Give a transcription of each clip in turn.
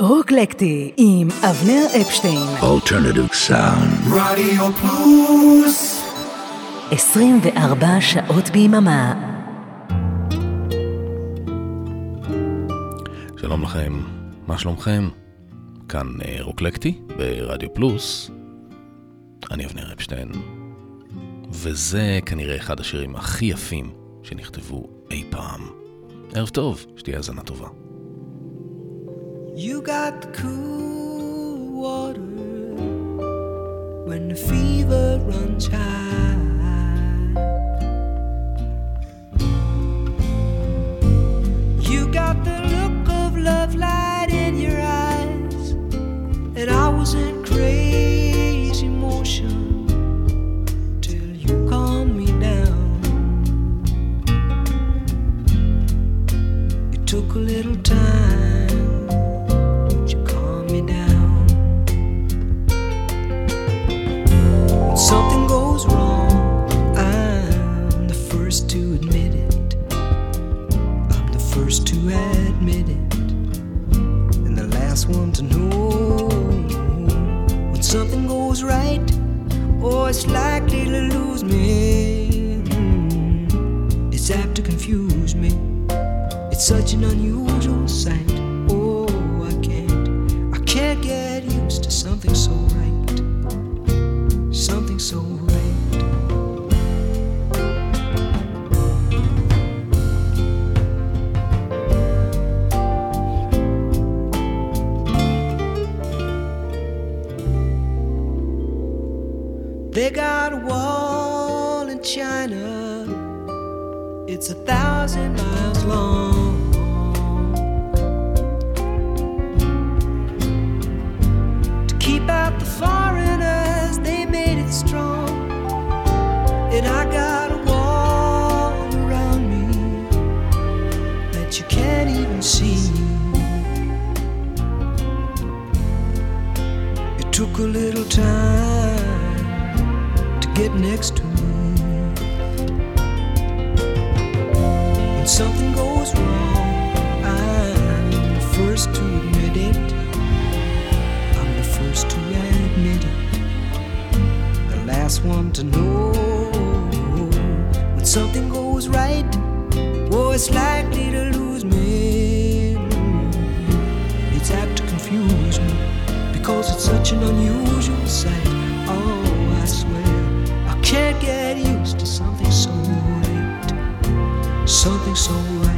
רוקלקטי עם אבנר אפשטיין. Alternative Sound. רדיו פלוס 24 שעות ביממה. שלום לכם, מה שלומכם? כאן אה, רוקלקטי ברדיו פלוס. אני אבנר אפשטיין, וזה כנראה אחד השירים הכי יפים שנכתבו אי פעם. ערב טוב, שתהיה האזנה טובה. You got the cool water when the fever runs high. You got the look of love light in your eyes, and I was in crazy motion till you calmed me down. It took a little time goes right, or it's likely to lose me. Mm, It's apt to confuse me. It's such an unusual sight. Oh, I can't, I can't get used to something so right. Something so They got a wall in China. It's a thousand miles long. Next to me. When something goes wrong, I'm the first to admit it. I'm the first to admit it. The last one to know when something goes right. Oh, it's likely to lose me. It's apt to confuse me because it's such an unusual can't get used to something so right something so right.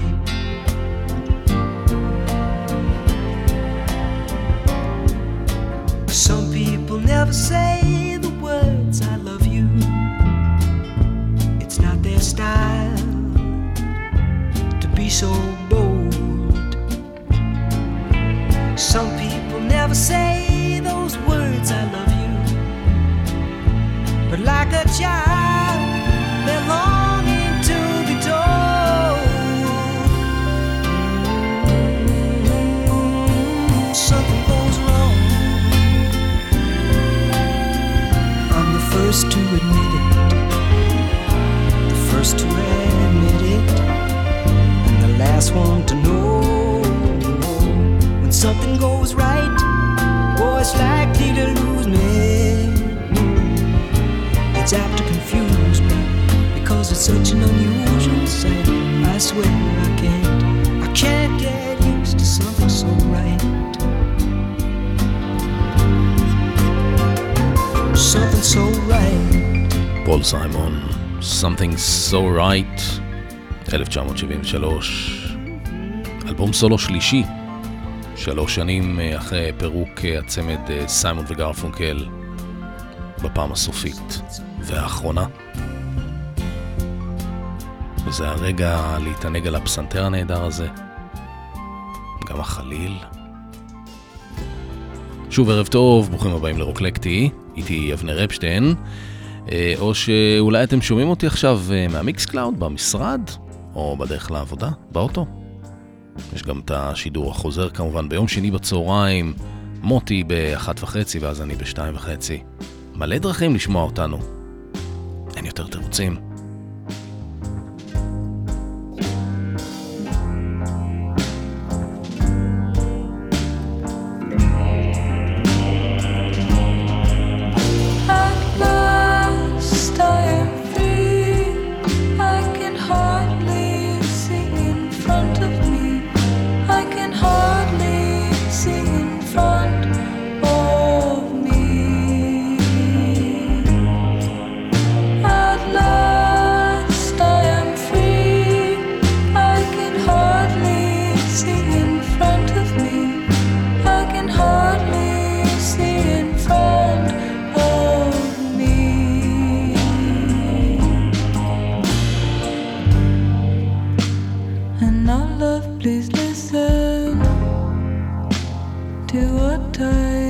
It's apt to confuse me because it's such an unusual sight. I swear I can't, I can't get used to something so right. Something so right. פול סיימון, Something So Right, 1973, אלבום סולו שלישי, שלוש שנים אה, אחרי פירוק אה, הצמד אה, סיימון וגרפונקל, בפעם הסופית והאחרונה. וזה הרגע להתענג על הפסנתר הנהדר הזה, גם החליל. שוב ערב טוב, ברוכים הבאים לרוקלקטי, איתי אבנר אפשטיין. אה, או שאולי אתם שומעים אותי עכשיו אה, מה Mixcloud במשרד, או בדרך לעבודה, באוטו. יש גם את השידור החוזר כמובן ביום שני בצהריים, מוטי באחת וחצי ואז אני בשתיים וחצי. מלא דרכים לשמוע אותנו. אין יותר תירוצים. And now, love, please listen to what I.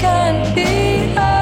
can't be. us.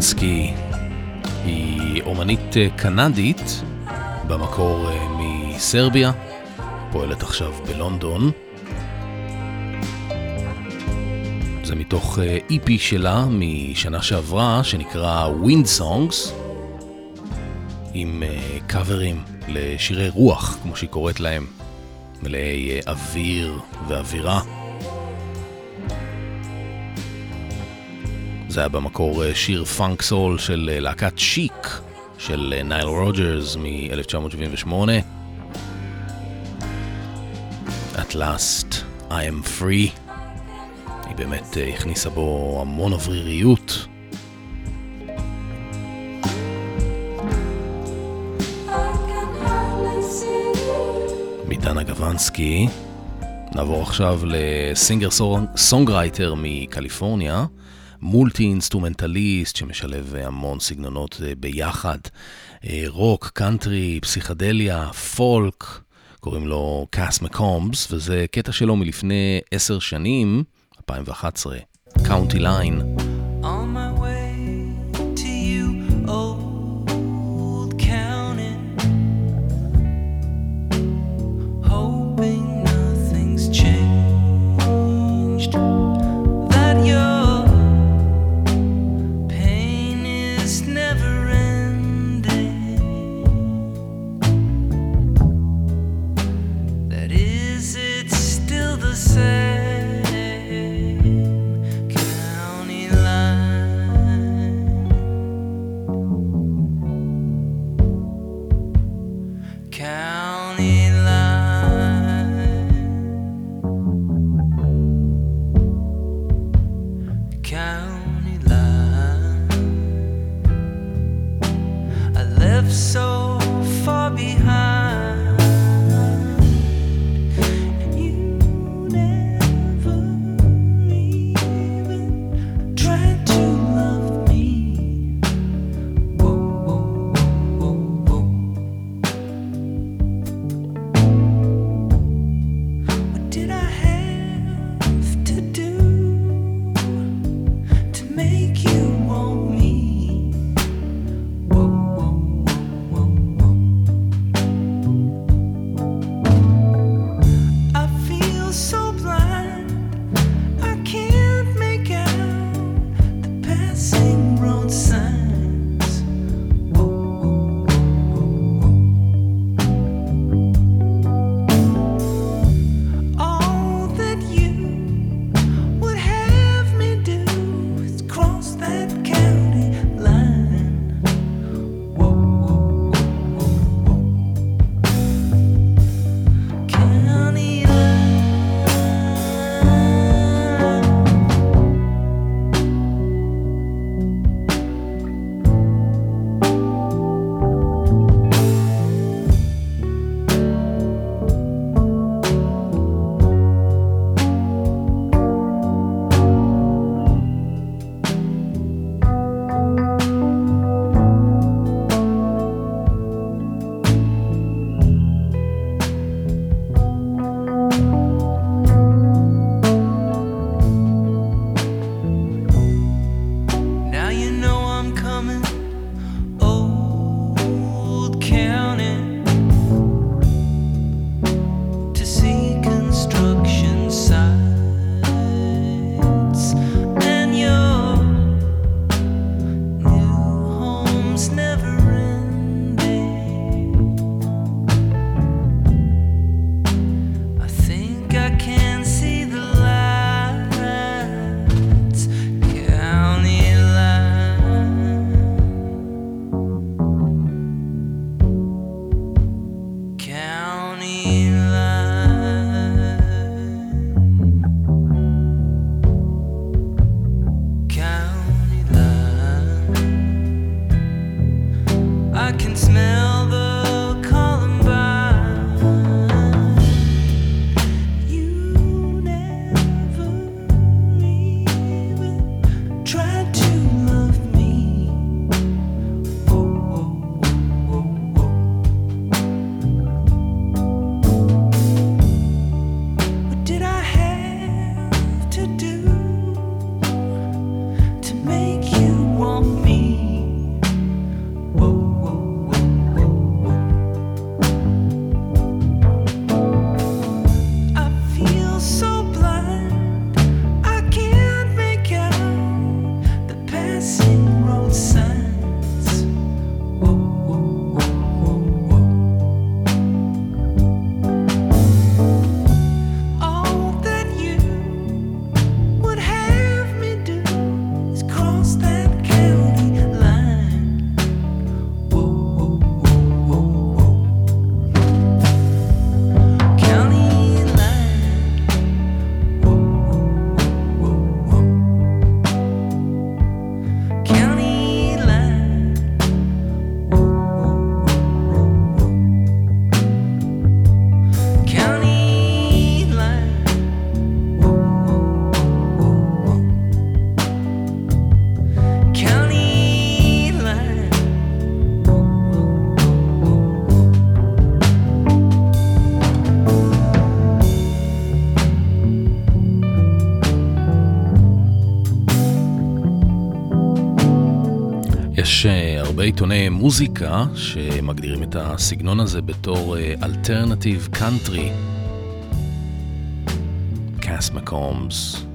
סטרוונסקי היא אומנית אה, קנדית, במקור אה, מסרביה, פועלת עכשיו בלונדון. זה מתוך איפי אה, e שלה משנה שעברה, שנקרא Wind Songs, עם קאברים לשירי רוח, כמו שהיא קוראת להם, מלאי אוויר ואווירה. זה היה במקור אה, שיר פאנק סול של אה, להקת שיק של אה, נייל רודג'רס מ-1978. At last I am free. היא באמת הכניסה בו המון אווריריות. מדנה גבנסקי. נעבור עכשיו ל singer songwriter מקליפורניה. multi-instrumentalist שמשלב המון סגנונות אה, ביחד, אה, רוק, קאנטרי, פסיכדליה, פולק, קוראים לו Cass McCombs, וזה קטע שלו מלפני עשר שנים, 2011, County Line. I can smell the הרבה עיתוני מוזיקה שמגדירים את הסגנון הזה בתור alternative country. Cass McCombs,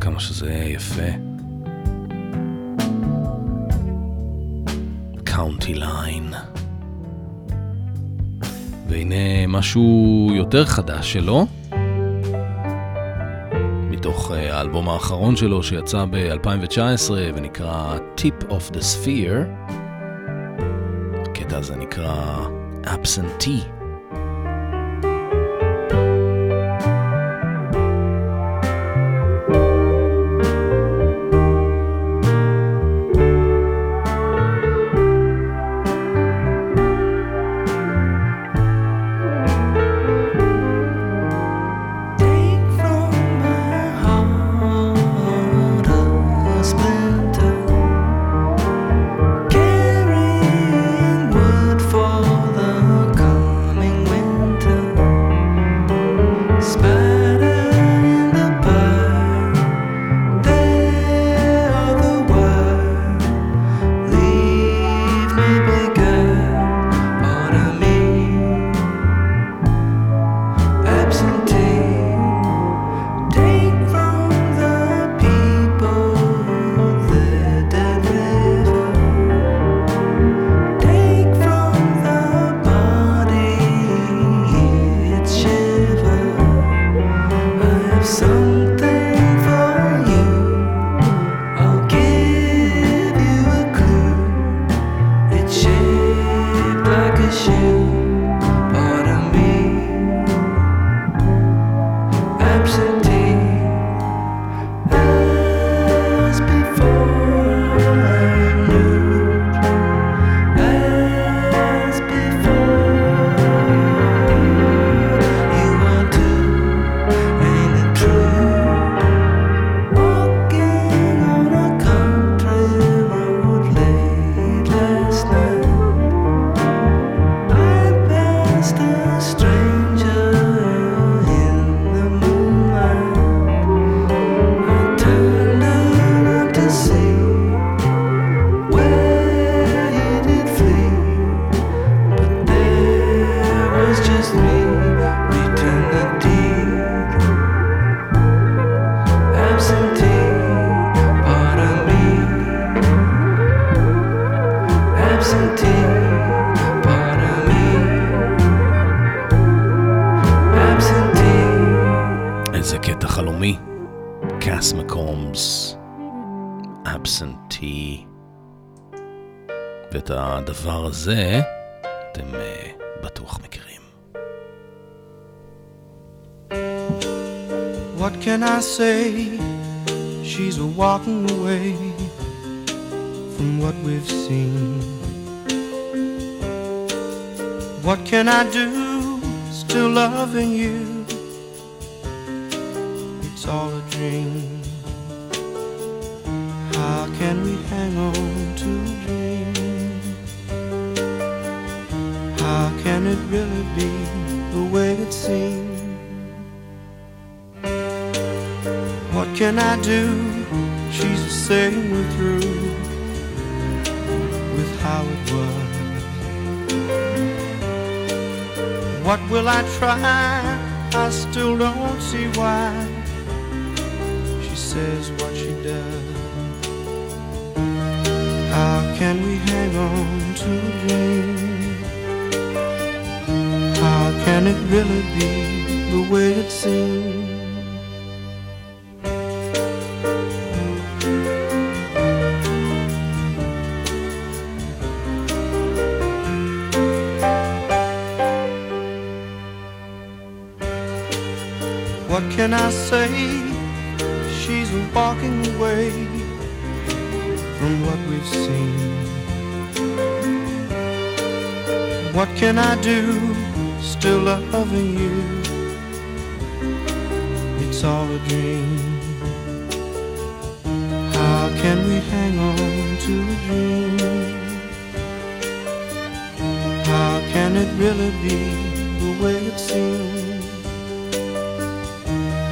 כמה שזה יפה. County Line. והנה משהו יותר חדש שלו. מתוך אה, האלבום האחרון שלו שיצא ב-2019 ונקרא Tip of the Sphere. הקטע הזה נקרא Absentee. הזה אתם uh, בטוח מכירים. What can I say? She's a walking away from what we've seen. What can I do? Still loving you. Try? I still don't see why she says what she does. How can we hang on to a dream? How can it really be the way it seems? She's walking away from what we've seen. What can I do? Still loving you. It's all a dream. How can we hang on to a dream? How can it really be the way it seems?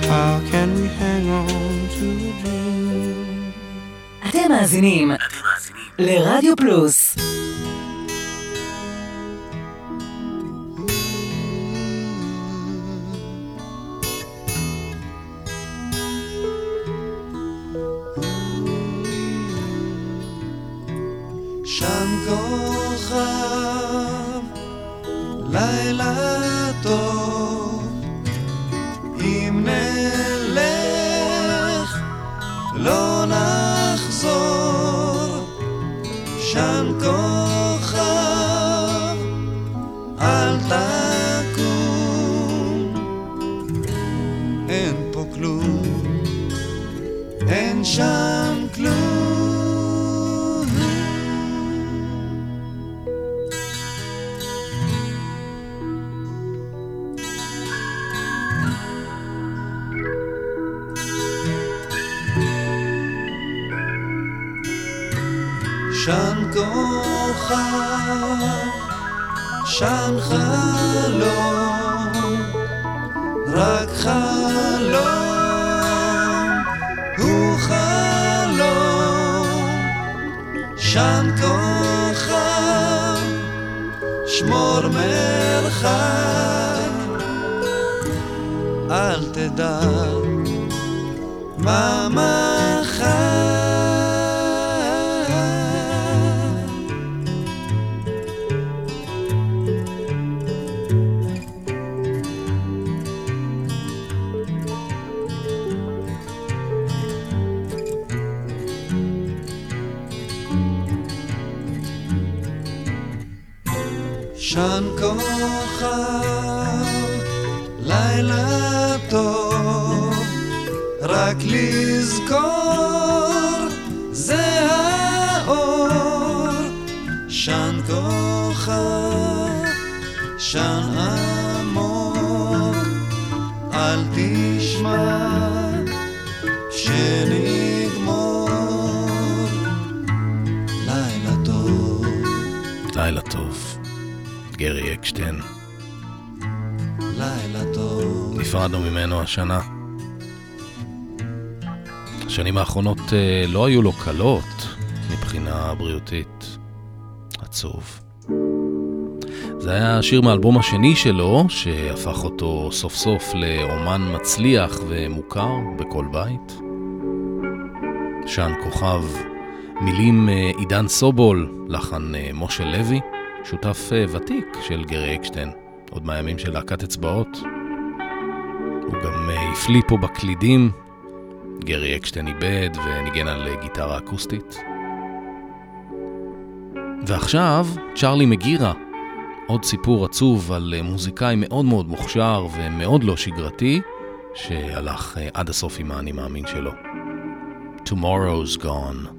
How can we hang on to a dream? אתם מאזינים לרדיו פלוס. שם כוכב, שם חלום, רק חלום, הוא חלום, שם כוכב, שמור מרחק, אל תדע מה מחר. שם כוכב, לילה טוב, רק לזכור, נפרדנו ממנו השנה. השנים האחרונות אה, לא היו לו קלות מבחינה בריאותית. עצוב. זה היה שיר מהאלבום השני שלו, שהפך אותו סוף סוף לאומן מצליח ומוכר בכל בית. שאן כוכב, מילים אה, עידן סובול, לחן אה, משה לוי, שותף ותיק של גרי אקשטיין, עוד מהימים של להקת אצבעות. הוא גם אה, הפליא פה בקלידים, גרי אקשטיין איבד וניגן על אה, גיטרה אקוסטית. ועכשיו, צ'ארלי מגירה, עוד סיפור עצוב על אה, מוזיקאי מאוד מאוד מוכשר ומאוד לא שגרתי, שהלך עד הסוף עם האני מאמין שלו. Tomorrow's gone.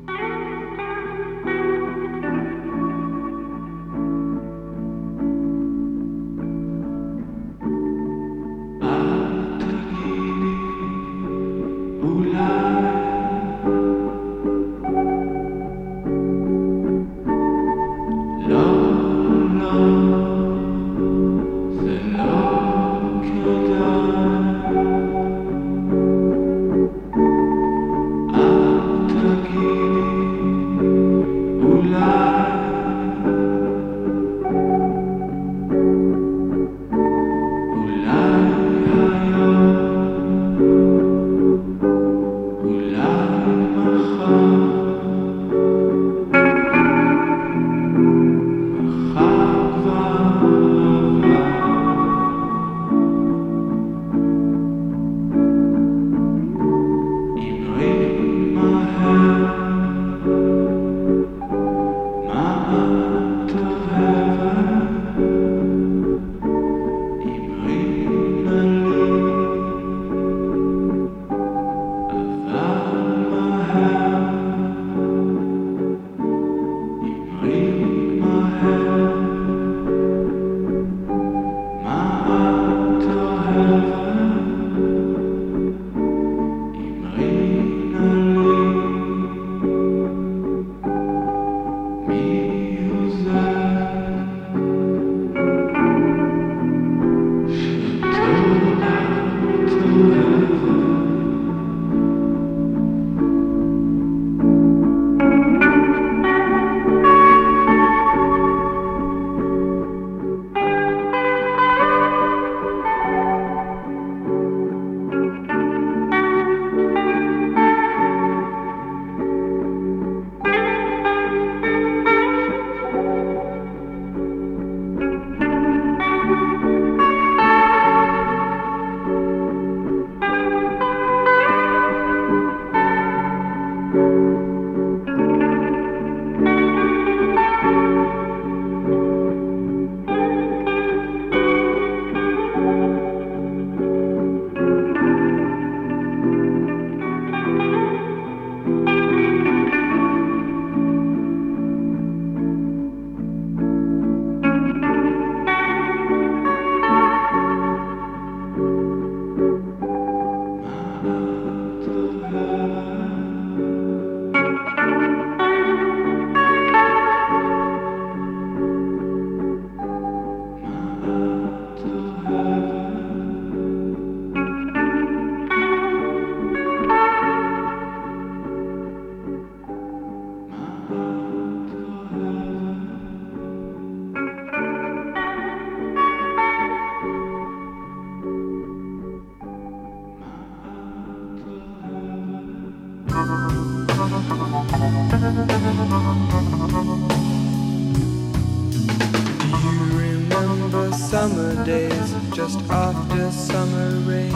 days just after summer rain.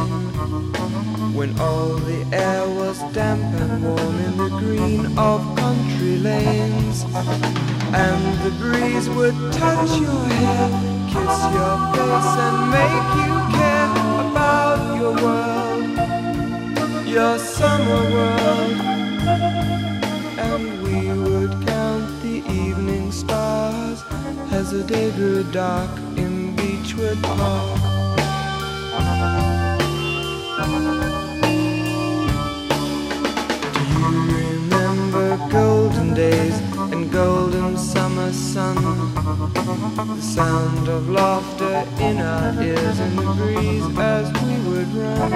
When all the air was damp and warm in the green of country lanes. And the breeze would touch your hair, kiss your face and make you care about your world Your summer world. And we would count the evening stars as the day grew dark in do you remember golden days and golden summer sun? The sound of laughter in our ears and the breeze as we would run.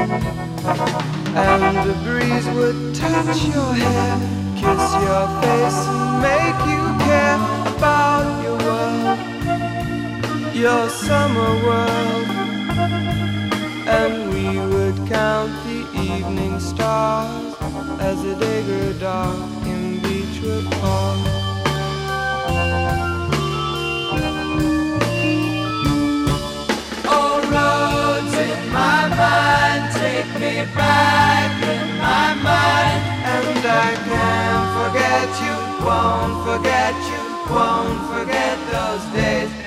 And the breeze would touch your hair, kiss your face and make you care about your world your summer world, and we would count the evening stars as the dagger grew dark in Beechwood Park. Oh, roads in my mind, take me back in my mind, and I can't forget you, won't forget you, won't forget those days.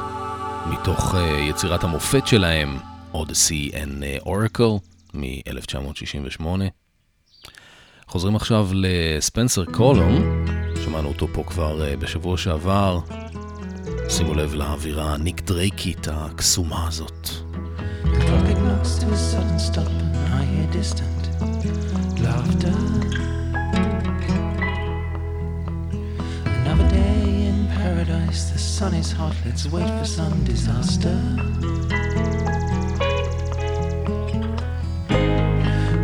מתוך uh, יצירת המופת שלהם, Odyssey and uh, Oracle, מ-1968. חוזרים עכשיו לספנסר קולום, שמענו אותו פה כבר uh, בשבוע שעבר. שימו לב לאווירה הניק דרייקית הקסומה הזאת. Paradise, the sun is hot, let's wait for some disaster.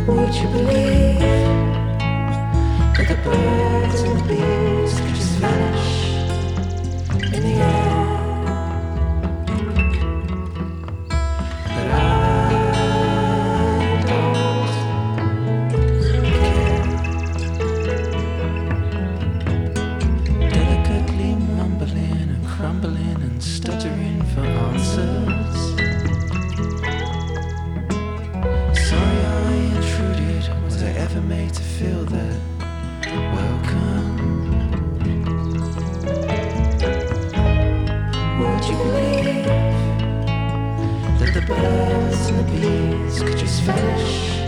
Would you believe that the birds and the bees could just vanish in the air? Birds and the bees could just vanish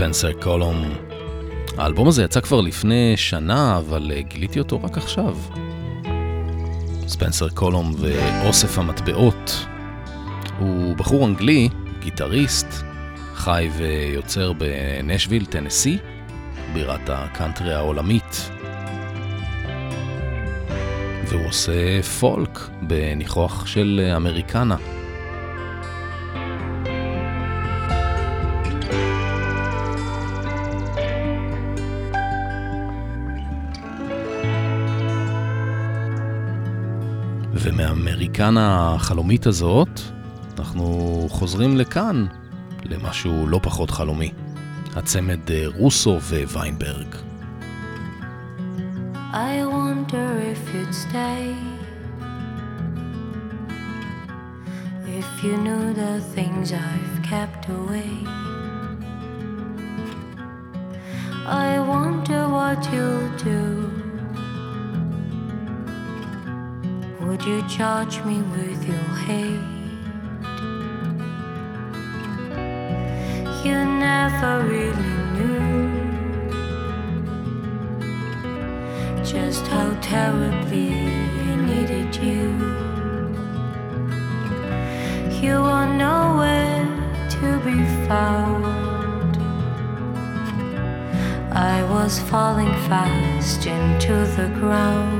Spencer Cullum. האלבום הזה יצא כבר לפני שנה, אבל אה, גיליתי אותו רק עכשיו. Spencer Cullum ואוסף המטבעות. הוא בחור אנגלי, גיטריסט, חי ויוצר בנשוויל, טנסי, בירת הקאנטרי העולמית. והוא עושה פולק בניחוח של אמריקנה. ומהאמריקנה החלומית הזאת, אנחנו חוזרים לכאן, למשהו לא פחות חלומי. הצמד אה, רוסו וויינברג. I wonder if you'd stay. If you knew the things I've kept away. I wonder what you'll do. You charge me with your hate? You never really knew just how terribly I needed you. You are nowhere to be found. I was falling fast into the ground.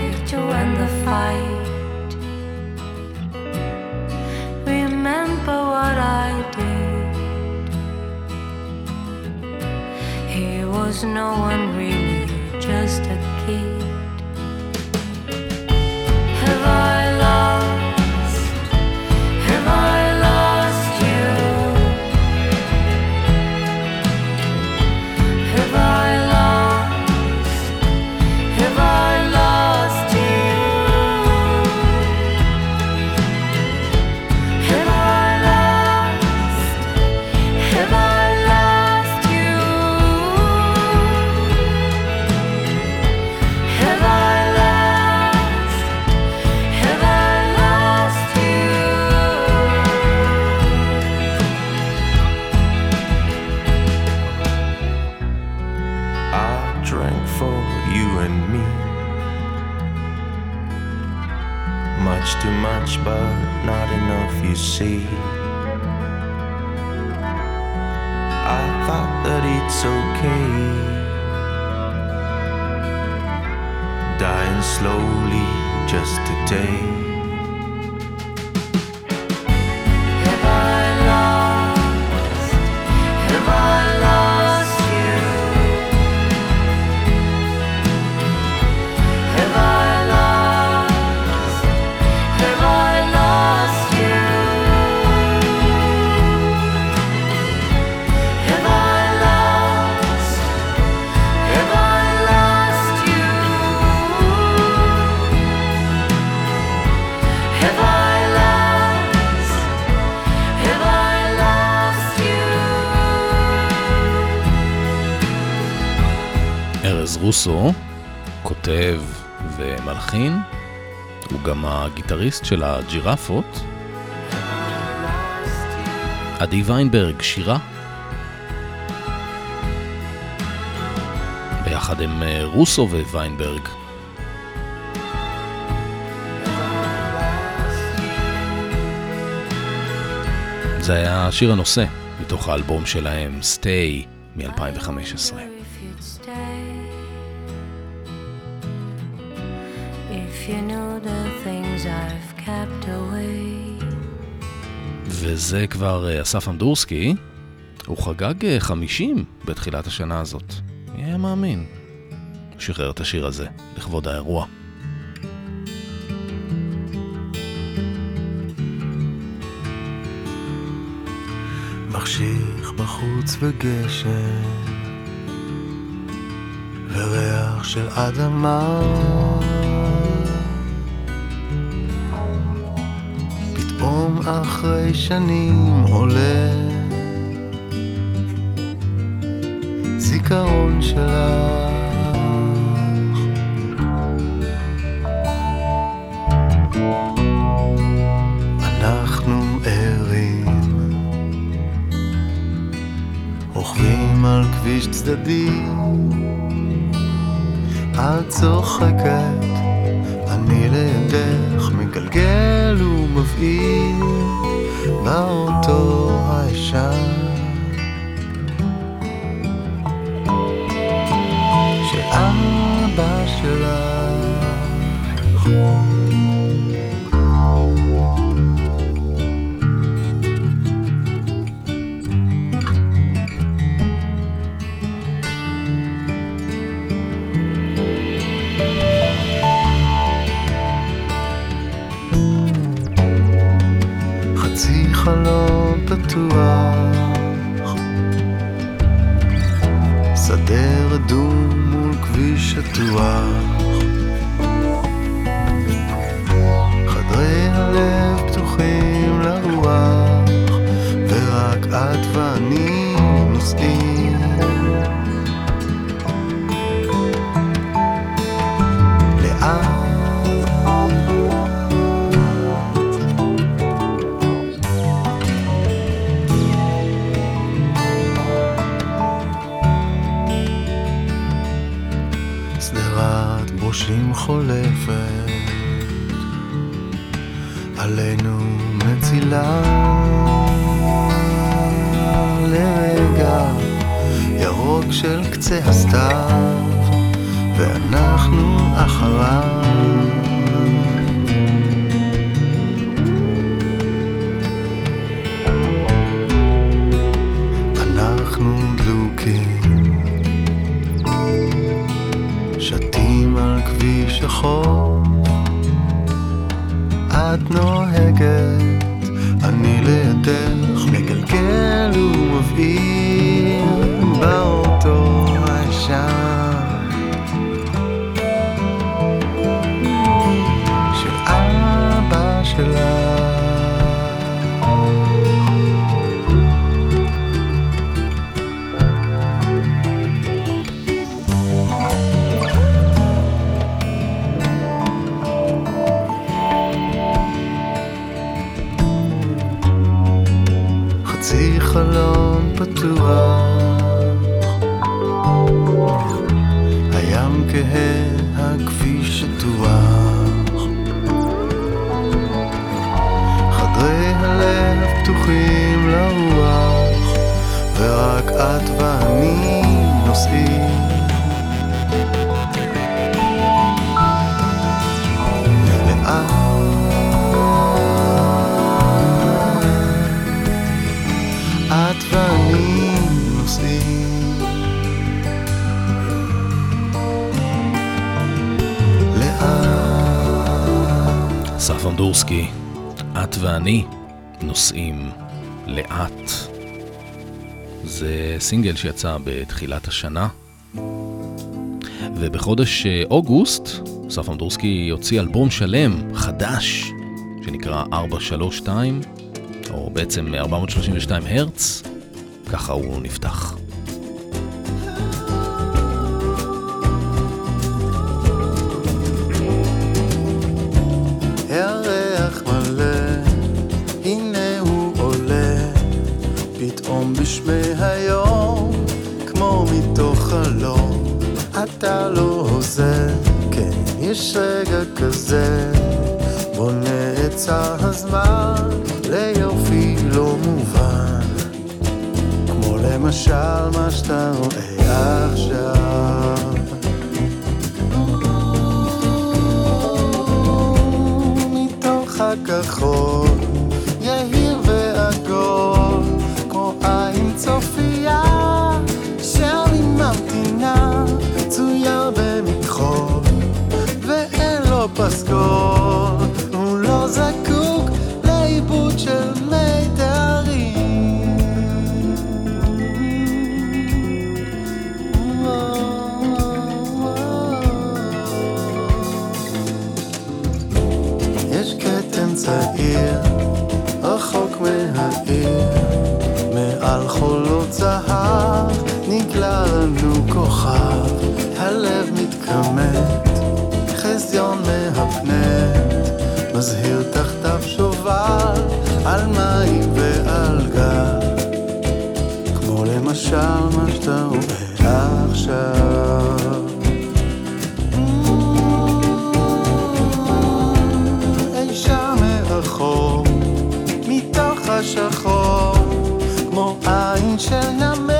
to end the fight. Remember what I did. He was no one really, it's okay. Dying slowly just today. Have רוסו כותב ומלחין, הוא גם הגיטריסט של הג'ירפות. עדי ויינברג, שירה. ביחד עם אה, רוסו וויינברג. זה היה שיר הנושא מתוך האלבום שלהם, Stay, מ-2015. וזה כבר אה, אסף אמדורסקי, הוא חגג אה, 50 בתחילת השנה הזאת. מי היה מאמין? שחרר את השיר הזה לכבוד האירוע. מחשיך בחוץ וגשם וריח של אדמה פתאום אחרי שנים עולה זיכרון שלך. על כביש צדדי, את צוחקת, אני לידך מגלגל ומבעיר באוטו הישן. פתוח שדה רדום מול כביש שטוח קונדורסקי, את ואני נוסעים לאט. זה סינגל שיצא בתחילת השנה, ובחודש אה, אוגוסט אסף אמדורסקי הוציא אלבום שלם, חדש, שנקרא 432, או בעצם 432 הרץ, ככה הוא נפתח. מזהיר תחתיו שובל על מים ועל גל, כמו למשל מה שאתה אומר עכשיו. Mm, שחור, כמו עין של נמל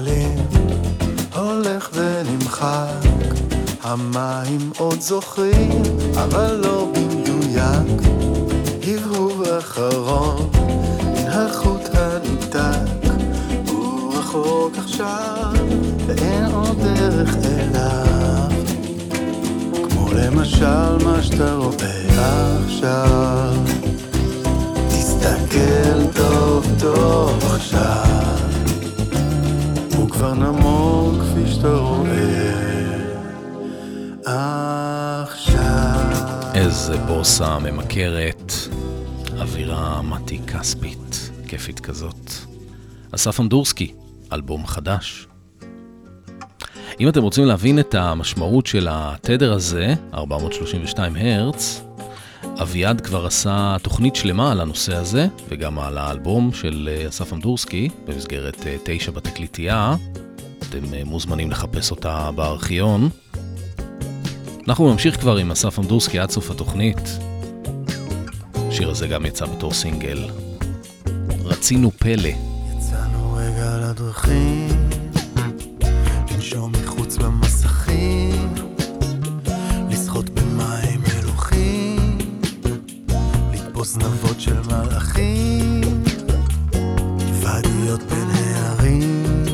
בגלים הולך ונמחק המים עוד זוכרים, אבל לא במדויק. הבהוב אחרון מן החוט הניתק הוא רחוק עכשיו ואין עוד דרך אליו. כמו למשל מה שאתה רואה עכשיו. תסתכל טוב טוב עכשיו כבר נמוך כפי שאתה רואה עכשיו איזה בוסה ממכרת, אווירה מתי כספית, כיפית כזאת. אסף אמדורסקי, אלבום חדש. אם אתם רוצים להבין את המשמעות של התדר הזה, 432 הרץ, אביעד כבר עשה תוכנית שלמה על הנושא הזה, וגם על האלבום של אה, אסף אמדורסקי, במסגרת אה, תשע בתקליטייה. אתם אה, מוזמנים לחפש אותה בארכיון. אנחנו נמשיך כבר עם אסף אמדורסקי עד סוף התוכנית. השיר הזה גם יצא בתור סינגל. רצינו פלא. יצאנו רגע לדרכים, לנשום מחוץ במסכים, זנבות של מלאכים, ואדיות בין הערים,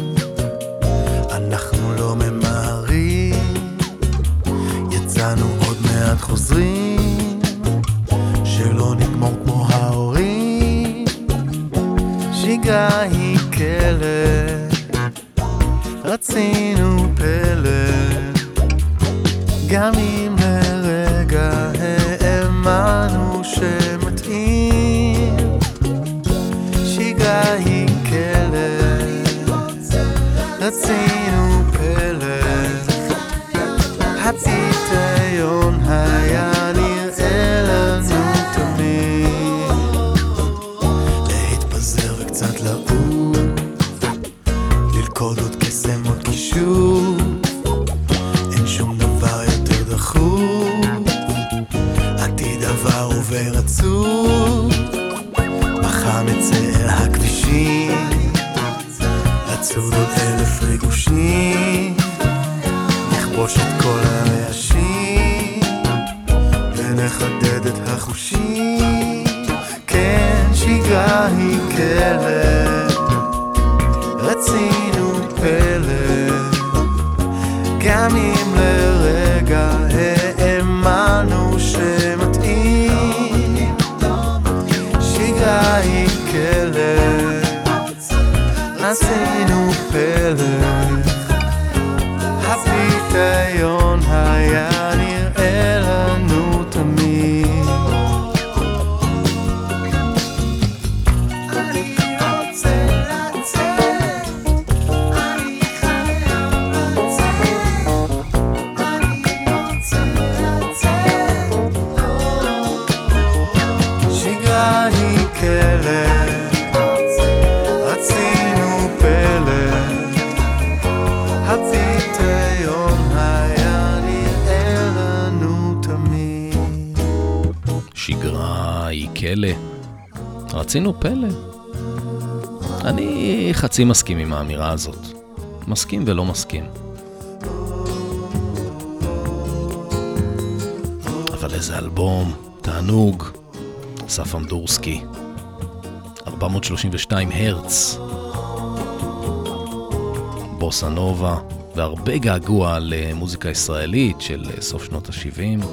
אנחנו לא ממהרים, יצאנו עוד מעט חוזרים, שלא נגמור כמו ההורים. שגרה היא כלא, רצינו פלא, גם אם רצינו פלא. אני חצי מסכים עם האמירה הזאת. מסכים ולא מסכים. אבל איזה אלבום, תענוג. אסף אמדורסקי. 432 הרץ. בוסה נובה, והרבה געגוע למוזיקה ישראלית של סוף שנות ה-70.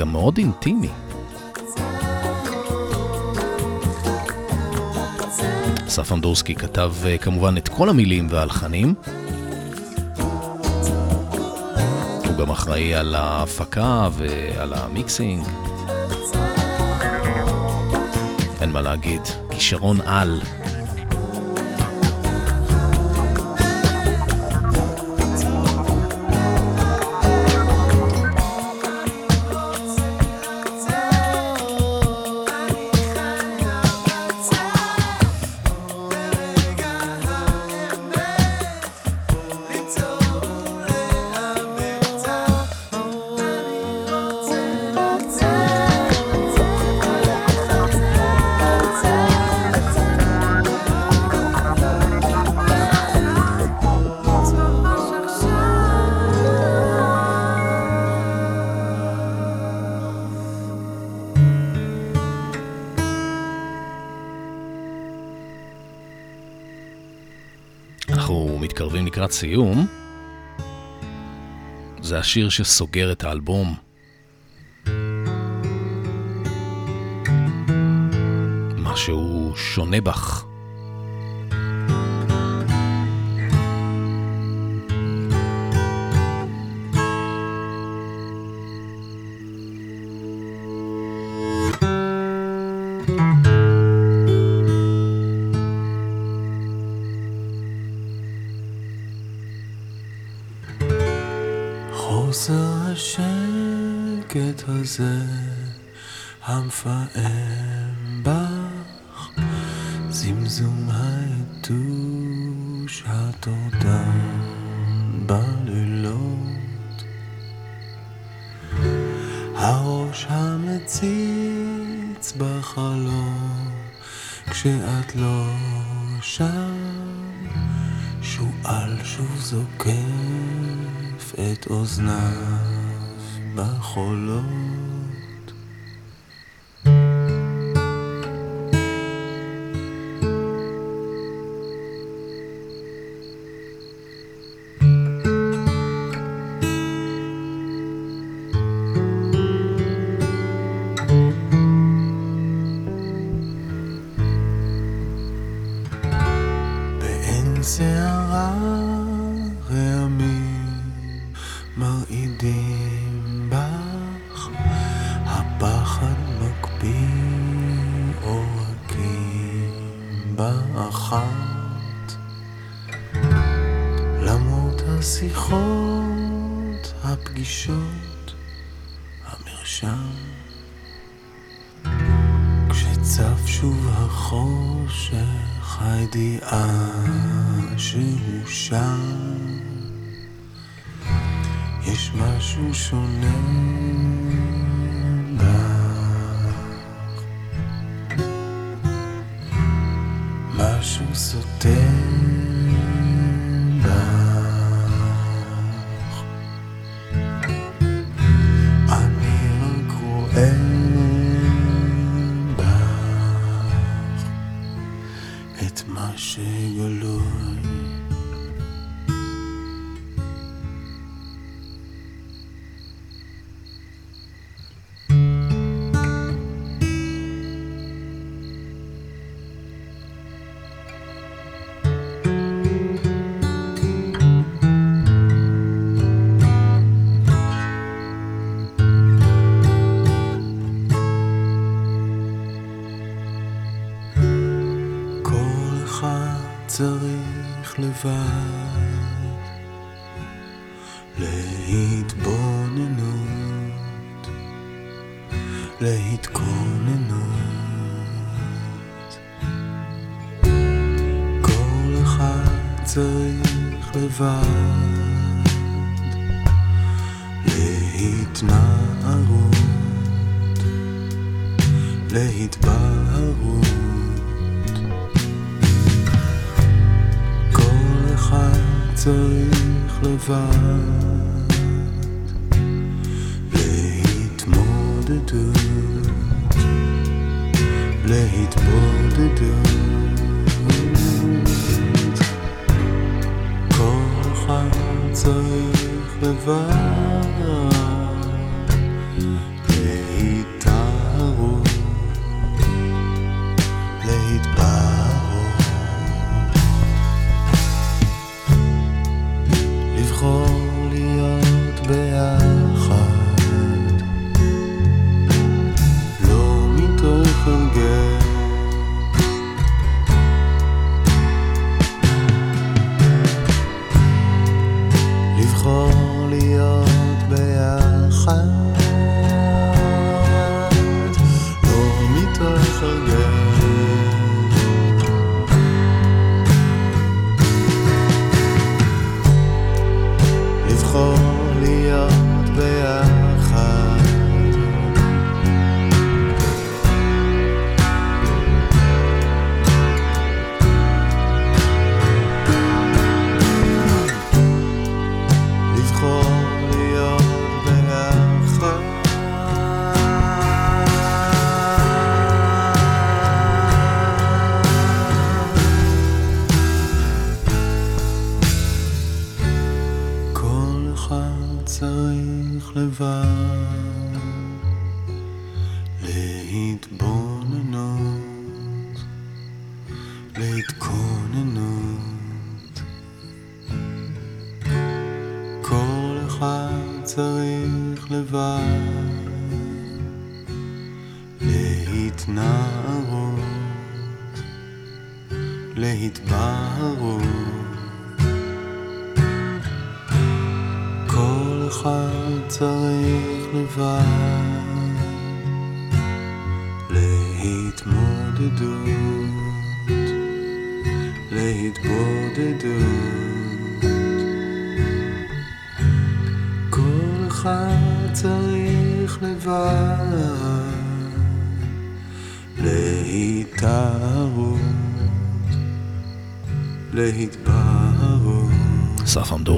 גם מאוד אינטימי. אסף אמדורסקי כתב אה, כמובן את כל המילים והלחנים. הוא גם אחראי על ההפקה ועל המיקסינג. אין מה להגיד, כישרון על. לסיום, זה השיר שסוגר את האלבום. משהו שונה בך. חסר השקט הזה המפעם בך. זמזום היתוש הטורדן בלילות. הראש המציץ בחלום כשאת לא שם. שועל שוב זוכר את אוזניו בחולות.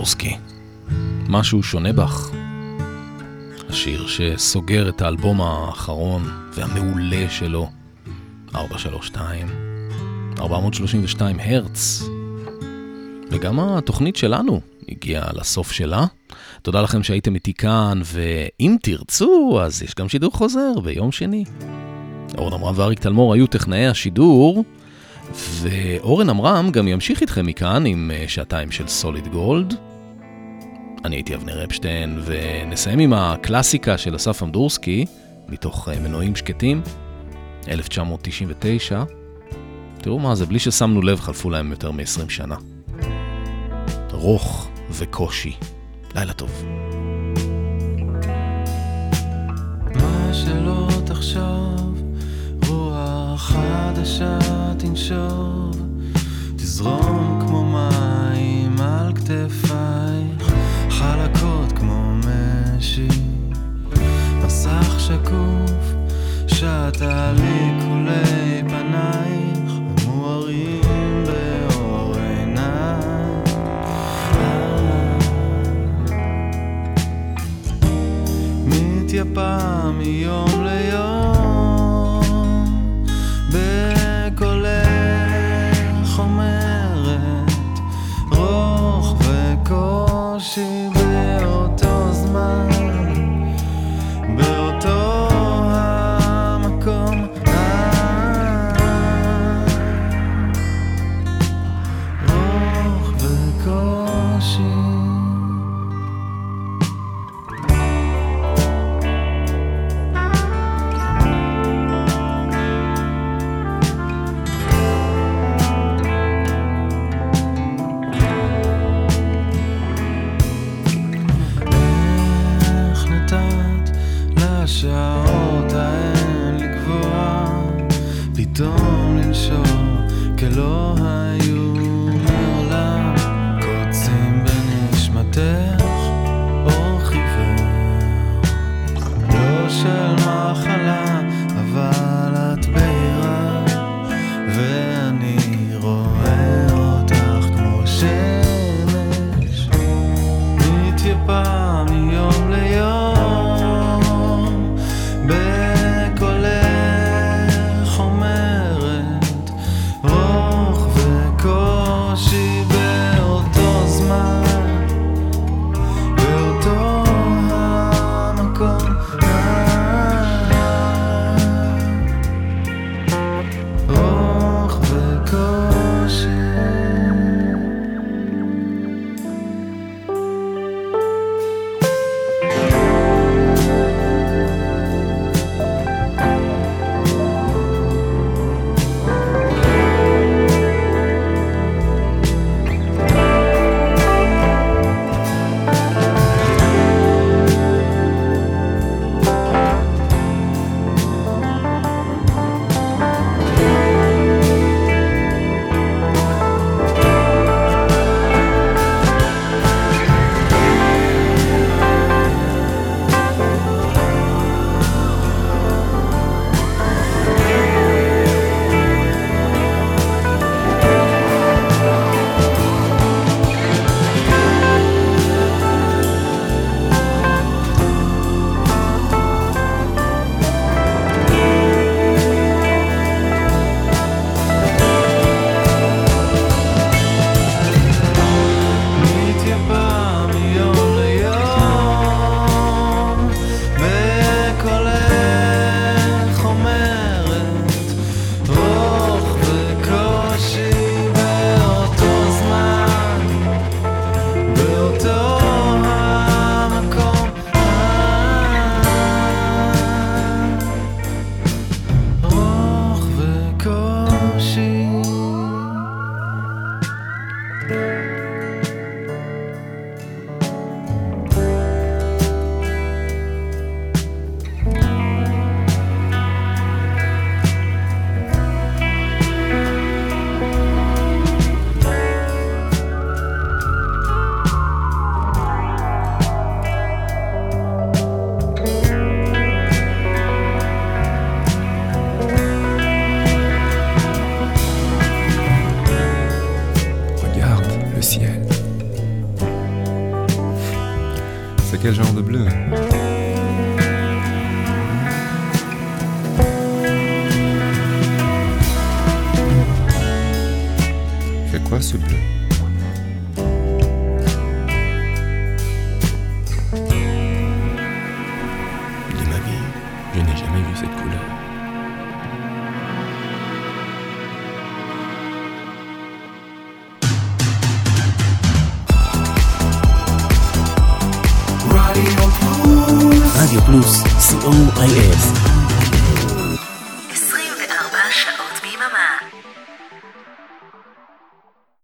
אסף אמדורסקי, משהו שונה בך. השיר שסוגר את האלבום האחרון והמעולה שלו, 432, 432 הרץ. וגם התוכנית שלנו הגיעה לסוף שלה. תודה לכם שהייתם איתי כאן, ואם תרצו, אז יש גם שידור חוזר ביום שני. אורן עמרם ואריק תלמור היו טכנאי השידור, ואורן עמרם גם ימשיך איתכם מכאן עם אה, שעתיים של סוליד גולד. אני הייתי אבנר אפשטיין, ונסיים עם הקלאסיקה של אסף אמדורסקי, מתוך אה, מנועים שקטים, 1999. תראו מה זה, בלי ששמנו לב חלפו להם יותר מ-20 שנה. רוך וקושי. לילה טוב. שלא תחשוב, רוח חדשה תנשוב, תזרום כמו מים על כתפייך, שקוף, שטה לי כולי פנייך, מוארים באור עיניי. מתייפה מיום ליום בקולך אומרת רוך וקושי